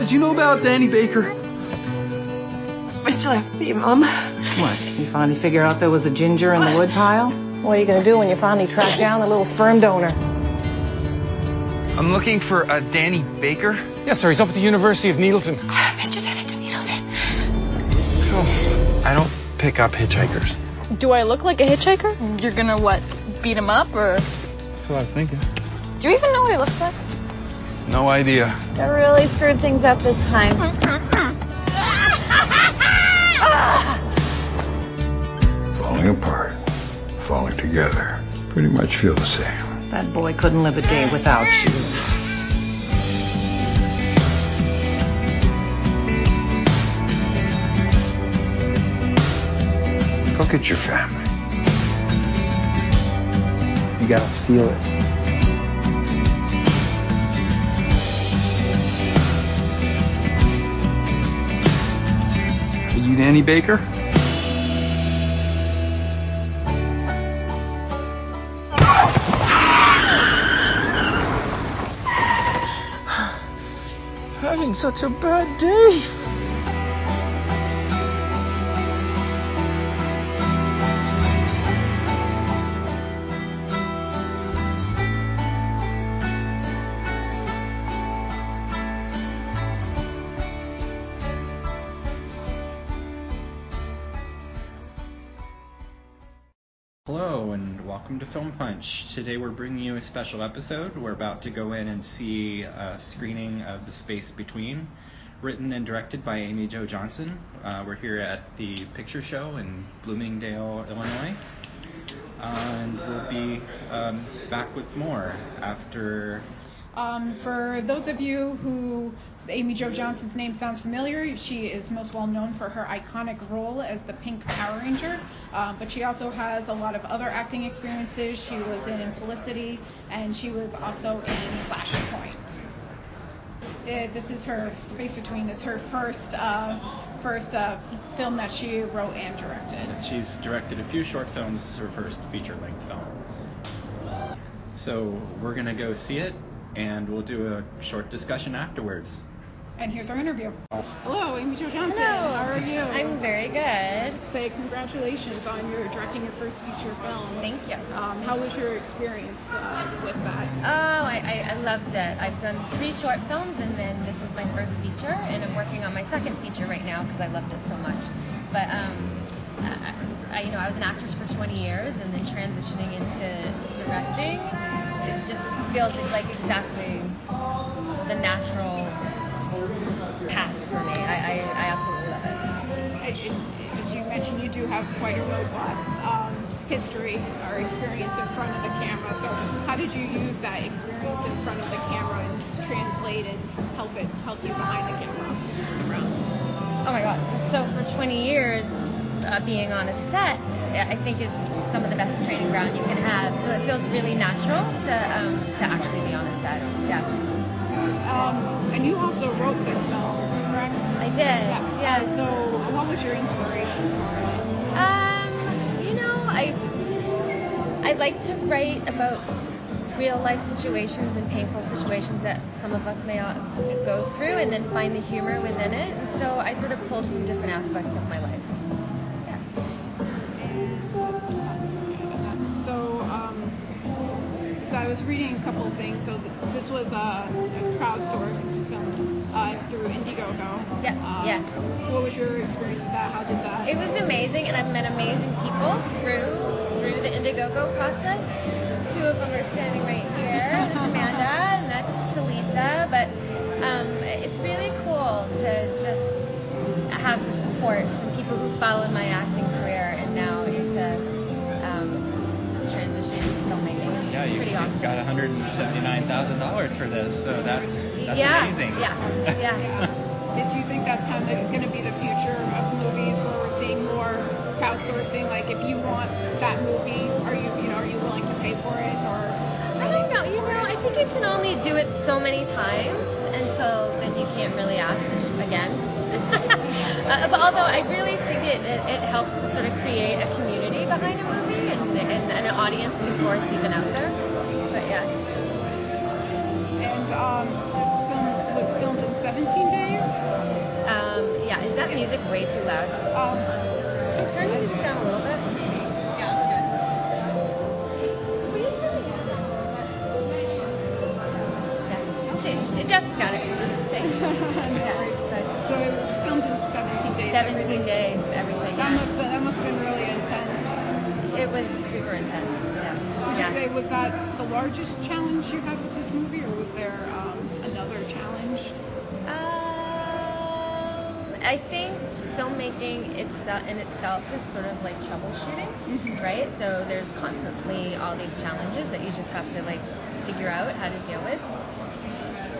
Did you know about Danny Baker? Mitch left me, Mom. What? You finally figure out there was a ginger in the woodpile? What are you gonna do when you finally track down the little sperm donor? I'm looking for a Danny Baker. Yes, sir. He's up at the University of Needleton. Mitch is headed to Needleton. Oh, I don't pick up hitchhikers. Do I look like a hitchhiker? You're gonna what? Beat him up or? That's what I was thinking. Do you even know what he looks like? No idea. That really screwed things up this time. Falling apart, falling together, pretty much feel the same. That boy couldn't live a day without you. Go get your family. You gotta feel it. Danny Baker? Having such a bad day. Hello and welcome to Film Punch. Today we're bringing you a special episode. We're about to go in and see a screening of The Space Between, written and directed by Amy Jo Johnson. Uh, we're here at the Picture Show in Bloomingdale, Illinois. Uh, and we'll be um, back with more after. Um, for those of you who Amy Jo Johnson's name sounds familiar, she is most well known for her iconic role as the Pink Power Ranger, um, but she also has a lot of other acting experiences. She was in Felicity, and she was also in Flashpoint. Uh, this is her Space Between is her first uh, first uh, film that she wrote and directed. She's directed a few short films. This is her first feature length film. So we're to go see it, and we'll do a short discussion afterwards. And here's our interview. Hello, Amy Jo Johnson. Hello. How are you? I'm very good. Say congratulations on your directing your first feature film. Thank you. Um, how was your experience uh, with that? Oh, I, I, I loved it. I've done three short films, and then this is my first feature, and I'm working on my second feature right now because I loved it so much. But um, I, I, you know, I was an actress for 20 years, and then transitioning into directing, it just feels like exactly the natural path for me. I, I, I absolutely love it. As you mentioned, you do have quite a robust um, history or experience in front of the camera. So, how did you use that experience in front of the camera and translate and help it help you behind the camera? Oh my god. So for 20 years, uh, being on a set, I think is some of the best training ground you can have. So it feels really natural to um, to actually be on a set. Yeah. Um, and you also wrote this film, correct? I did. Yeah. Yeah. So, what was your inspiration for it? Um, you know, I I like to write about real life situations and painful situations that some of us may all go through, and then find the humor within it. And so I sort of pulled from different aspects of my life. So, um, so I was reading a couple of things. So th- this was a, a crowdsourced film uh, through Indiegogo. Yeah, Um, yes. What was your experience with that? How did that? It was amazing, and I've met amazing people through through the Indiegogo process. Two of them are standing right here. That's Amanda, and that's Talisa. But um, it's really cool to just have the support awesome. got $179,000 for this, so that's, that's yeah, amazing. yeah, yeah. Did you think that's kind of going to be the future of movies, where we're seeing more crowdsourcing? Like, if you want that movie, are you, you know, are you willing to pay for it, or? I don't know. You know, I think you can only do it so many times until then you can't really ask again. uh, but although I really think it, it, it helps to sort of create a community behind a movie and, and, and an audience before it's even out there. But yeah. And um, this film was filmed in 17 days. Um, yeah, is that music way too loud? Um, Should we turn the music down a little bit? Yeah, I'll it. Turn the music down a little bit? Yeah. She, she, Jessica got it. Yeah, so it was filmed in 17 days. 17 days, everything. That Yeah. must that must have been really intense. It was super intense. Yeah. Would yeah. you say was that largest challenge you had with this movie, or was there um, another challenge? Um, I think filmmaking itself in itself is sort of like troubleshooting, right? So there's constantly all these challenges that you just have to like figure out how to deal with.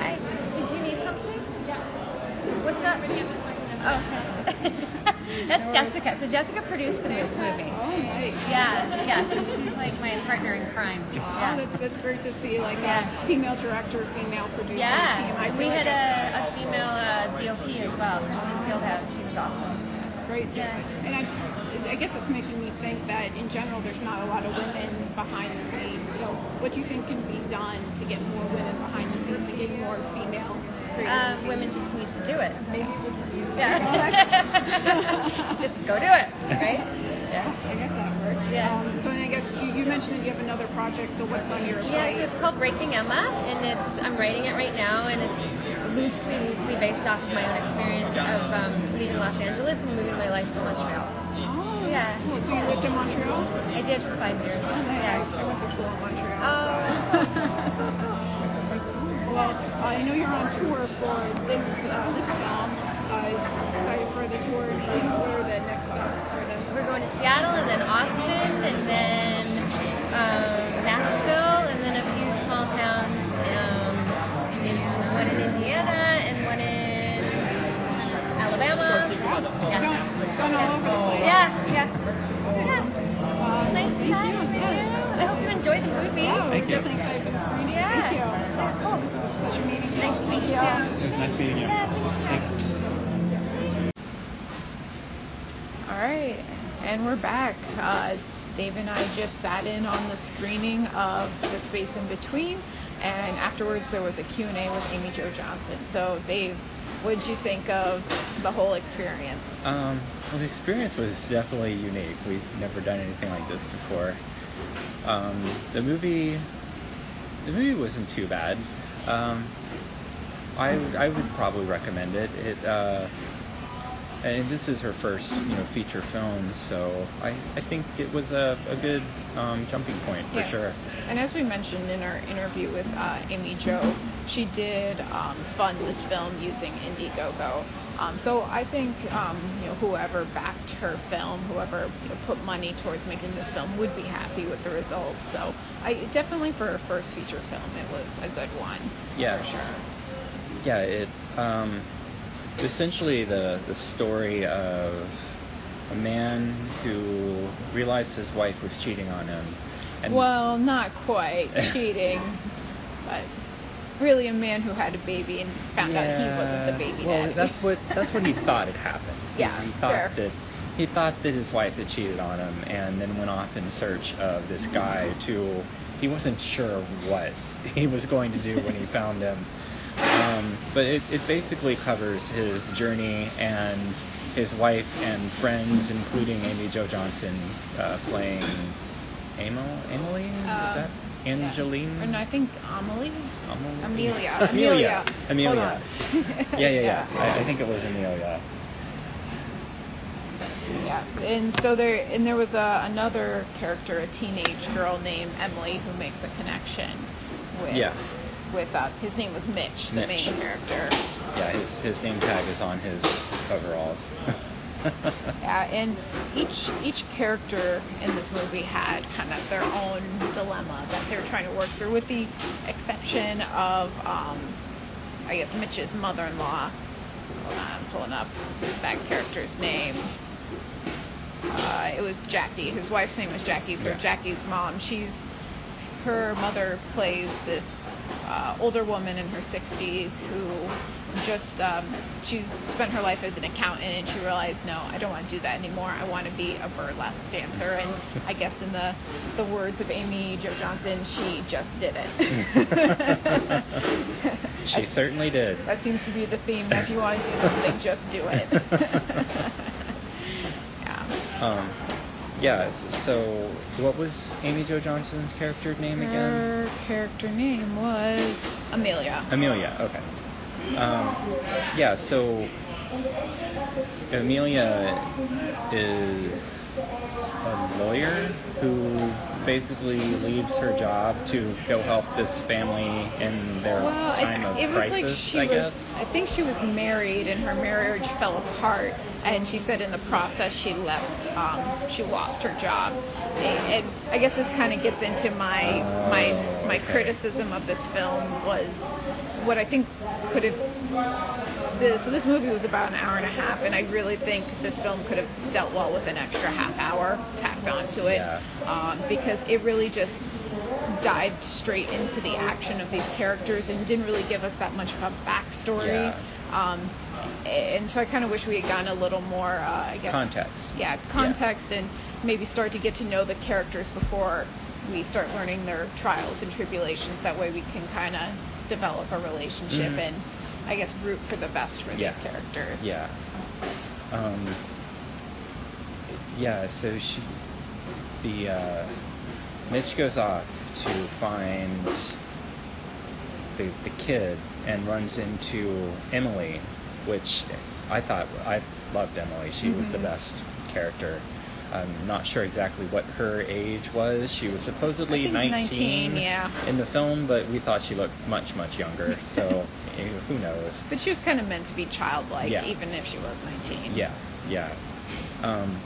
Hi, did you need something? Yeah. What's that? Oh, that's Jessica. So Jessica produced the next movie. Oh, nice. Yeah, yeah. So she's like my partner in crime. Oh, Yeah. that's that's great to see, like Yeah. a female director, female producer Yeah, team. I we had that's- a, a female uh, DOP as well, Christine Fieldhouse. She was awesome. It's great to, Yeah. and I, I guess it's making me think that in general there's not a lot of women behind the scenes. So what do you think can be done to get more women behind the scenes, to get more female? Um, women just need to do it. Maybe we'll Yeah. Yeah. just go do it, right? Yeah, I guess that works. Yeah. Um, so and I guess you, you mentioned that you have another project. So what's on your Yeah, plate? so it's called Breaking Emma, and it's I'm writing it right now, and it's loosely, loosely based off of my own experience of um, leaving Los Angeles and moving my life to Montreal. Oh, Yeah. Cool. So you lived in Montreal? I did for five years. Oh, nice. Yeah. I went to school in Montreal. Oh. So. well, I know you're on tour for this uh, this film. Uh, excited for the tour. What are the next stops for this? We're going to Seattle and then Austin and then um, Nashville and then a few small towns, um, in, one in Indiana and one in Alabama. Yeah. Going, going all over the place. Yeah, yeah. Uh, Nice thank chatting you. with Yes. you. I hope you enjoyed the movie. Yeah, Thank we're you. definitely excited for the screening. Yeah. Thank you. Yeah, cool. It was a pleasure meeting you. Nice to meet you. It was nice meeting you. Thanks. All right, and we're back. Uh, Dave and I just sat in on the screening of The Space in Between, and afterwards there was a Q&A with Amy Jo Johnson. So, Dave, what did you think of the whole experience? Um, well, the experience was definitely unique. We've never done anything like this before. Um, the movie, the movie wasn't too bad. Um, I would- I would probably recommend it. It uh, and this is her first you know feature film, so I, I think it was a, a good um, jumping point for Yeah. sure. And as we mentioned in our interview with uh, Amy Jo, she did um, fund this film using Indiegogo. Um, so I think um, you know whoever backed her film, whoever you know, put money towards making this film, would be happy with the results. So I definitely for her first feature film, it was a good one. Yeah. for sure. Yeah, it um, essentially the the story of a man who realized his wife was cheating on him. And well, not quite cheating, but really a man who had a baby and found out he wasn't the baby well, daddy. that's what that's what he thought had happened. He- Yeah, he, thought fair. that he thought that his wife had cheated on him, and then went off in search of this guy. To he wasn't sure what he was going to do when he found him. Um, but it, it basically covers his journey and his wife and friends, including Amy Jo Johnson uh, playing Amo, Emily. Is Uh, that Angeline? Yeah. And I think Amelie. Amelie? Amelia. Amelia. Amelia. on. Yeah, yeah, yeah. I, I think it was Amelia. Yeah, and so there, and there was a, another character, a teenage girl named Emily, who makes a connection with. Yeah. With uh, his name was Mitch, the Mitch. main character. Yeah, his his name tag is on his coveralls. Yeah, and each each character in this movie had kind of their own dilemma that they were trying to work through, with the exception of, um, I guess, Mitch's mother-in-law. Hold on, I'm pulling up that character's name. Uh, it was Jackie. His wife's name was Jackie. So Yeah. Jackie's mom, she's her mother plays this uh, older woman in her 60s who just um, she's spent her life as an accountant and she realized no I don't want to do that anymore I want to be a burlesque dancer and I guess in the the words of Amy Jo Johnson she just did it She certainly did. That seems to be the theme. If you want to do something, just do it. yeah. Um, yeah. So, what was Amy Jo Johnson's character name again? Her character name was Amelia. Amelia. Okay. Um, yeah. So Amelia is a lawyer who basically leaves her job to go help this family in their well, time I, of it crisis. was like she I was. guess. I think she was married, and her marriage fell apart. And she said in the process she left. Um, she lost her job. And I guess this kind of gets into my my my criticism of this film was what I think could have. This, so this movie was about an hour and a half, and I really think this film could have dealt well with an extra half hour tacked onto it, Yeah. um, because it really just dived straight into the action of these characters and didn't really give us that much of a backstory. Yeah. Um, and so I kind of wish we had gotten a little more, uh, I guess, Context. Yeah, context, and maybe start to get to know the characters before we start learning their trials and tribulations. That way, we can kind of develop a relationship Mhm. and, I guess, root for the best for Yeah. these characters. Yeah. Um, yeah, so she, the, uh, Mitch goes off to find the, the kid and runs into Emily, which I thought, I loved Emily. She was the Mhm. best character. I'm not sure exactly what her age was. She was supposedly I think 19, yeah. in the film, but we thought she looked much, much younger. So eh, who knows? But she was kind of meant to be childlike, Yeah. even if she was 19. Yeah, yeah. Um,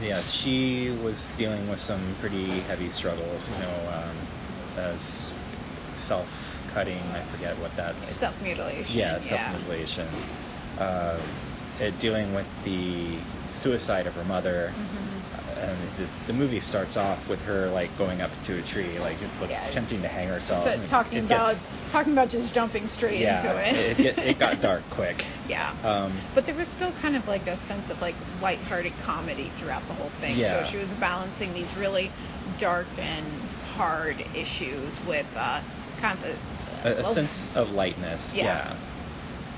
yes, she was dealing with some pretty heavy struggles, you know, um, as self-cutting. I forget what that's. Self mutilation. yeah, self-mutilation. Uh, uh, dealing with the suicide of her mother. Mhm. And the, the movie starts off with her like going up to a tree, like Yeah. attempting to hang herself. So, talking it gets- about talking about just jumping straight yeah, into it. it, it got dark quick. yeah. Um, But there was still kind of like a sense of like lighthearted comedy throughout the whole thing. Yeah. So she was balancing these really dark and hard issues with uh, kind of a, a, a sense of lightness. Yeah. Yeah.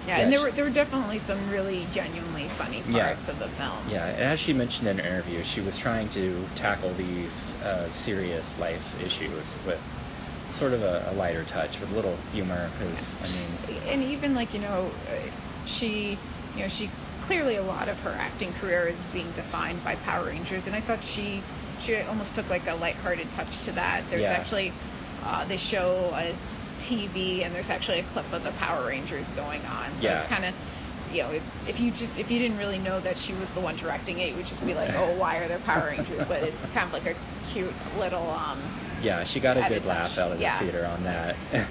Yeah, yeah, and there were there were definitely some really genuinely funny Yeah. parts of the film. Yeah, and as she mentioned in an interview, she was trying to tackle these uh, serious life issues with sort of a, a lighter touch, with a little humor. Because I mean, and even like you know she you know she clearly a lot of her acting career is being defined by Power Rangers and I thought she she almost took like a lighthearted touch to that there's Yeah. actually uh, they show a TV and there's actually a clip of the Power Rangers going on so Yeah. it's kind of you know if, if you just if you didn't really know that she was the one directing it you would just be like oh why are there Power Rangers but it's kind of like a cute little um yeah, she got a good laugh out of Yeah. the theater on that.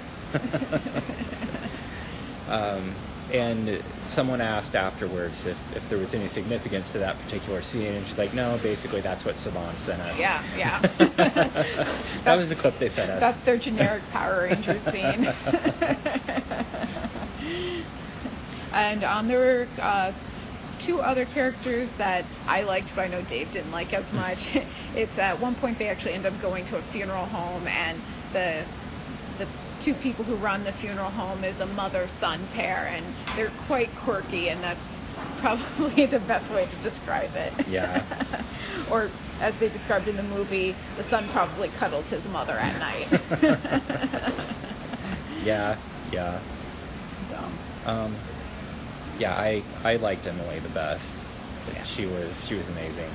um, and someone asked afterwards if, if there was any significance to that particular scene, and she's like, "No, basically that's what Saban sent us." Yeah, yeah. that was the clip they sent us. That's their generic Power Rangers scene. and um, there were uh, two other characters that I liked, but I know Dave didn't like as much. it's at one point they actually end up going to a funeral home, and the the two people who run the funeral home is a mother-son pair, and they're quite quirky, and that's probably the best way to describe it. Yeah. or as they described in the movie, the son probably cuddles his mother at night. yeah, yeah. so, Um, yeah, I, I liked Emily the best. Yeah. She was she was amazing.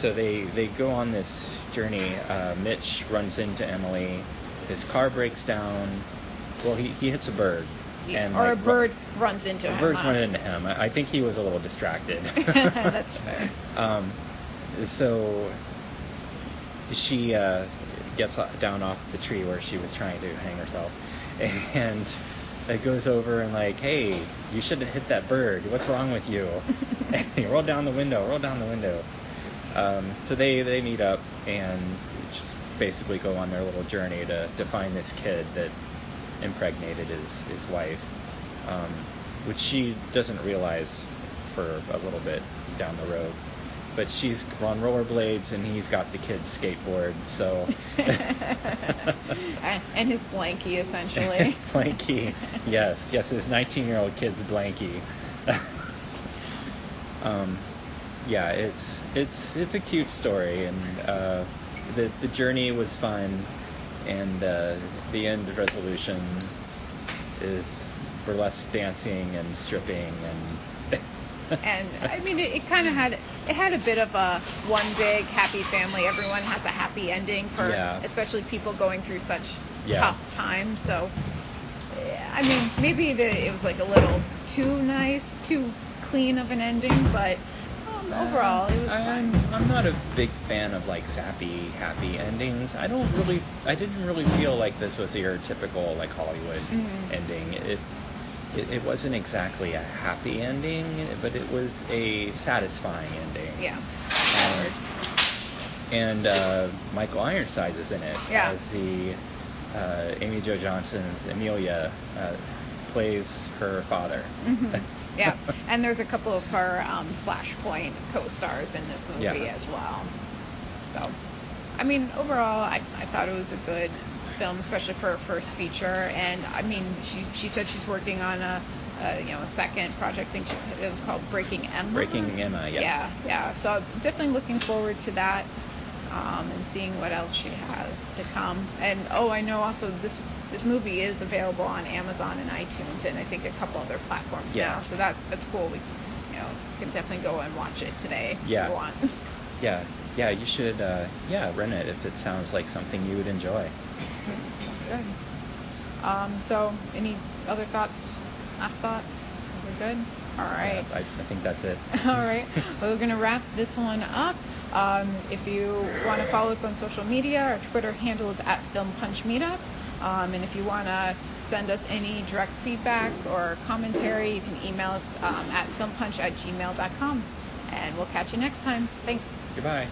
So they they go on this journey. Uh, Mitch runs into Emily. His car breaks down. Well, he, he hits a bird. and or like, a bird runs into A him. bird's huh? running into him. I I think he was a little distracted. That's fair. Um, so she uh, gets down off the tree where she was trying to hang herself, and it goes over and like, hey, you should have hit that bird. What's wrong with you? and they roll down the window. Roll down the window. Um, so they they meet up and basically go on their little journey to to find this kid that impregnated his his wife, um, which she doesn't realize for a little bit down the road. But she's on rollerblades and he's got the kid's skateboard, so and, his blankie, essentially. his blankie. Yes, yes, his 19-year-old kid's blankie. um, yeah, it's it's it's a cute story, and uh, the the journey was fun, and uh, the end resolution is burlesque dancing and stripping and. and I mean, it, it kind of had it had a bit of a one big happy family. Everyone has a happy ending for, Yeah. especially people going through such Yeah. tough times. So, I mean, maybe the, it was like a little too nice, too clean of an ending, but overall, it was I'm, fun. I'm not a big fan of like sappy, happy endings. I don't really, I didn't really feel like this was your typical like Hollywood Mhm. ending. It, it, it wasn't exactly a happy ending, but it was a satisfying ending. Yeah. And, and uh, Michael Ironsides is in it Yeah. as the uh, Amy Jo Johnson's Amelia uh, plays her father. Mhm. Yeah, and there's a couple of her um, Flashpoint co-stars in this movie Yeah. as well. So, I mean, overall, I, I thought it was a good film, especially for her first feature. And I mean, she she said she's working on a, you know a second project. I think she, it was called Breaking Emma. Breaking Emma, yeah. Yeah, yeah. So I'm definitely looking forward to that. Um, and seeing what else she has to come. And oh, I know also this this movie is available on Amazon and iTunes, and I think a couple other platforms Yeah. now. So that's that's cool. We you know can definitely go and watch it today Yeah. if you want. Yeah, yeah, you should, uh, yeah, rent it if it sounds like something you would enjoy. Sounds good. Um, so any other thoughts? Last thoughts? We're good. All right. Yeah, I, I think that's it. All right. Well, we're going to wrap this one up. Um, if you want to follow us on social media, our Twitter handle is at Film Punch Meetup. Um, and if you want to send us any direct feedback or commentary, you can email us um, at filmpunch at gmail.com. And we'll catch you next time. Thanks. Goodbye.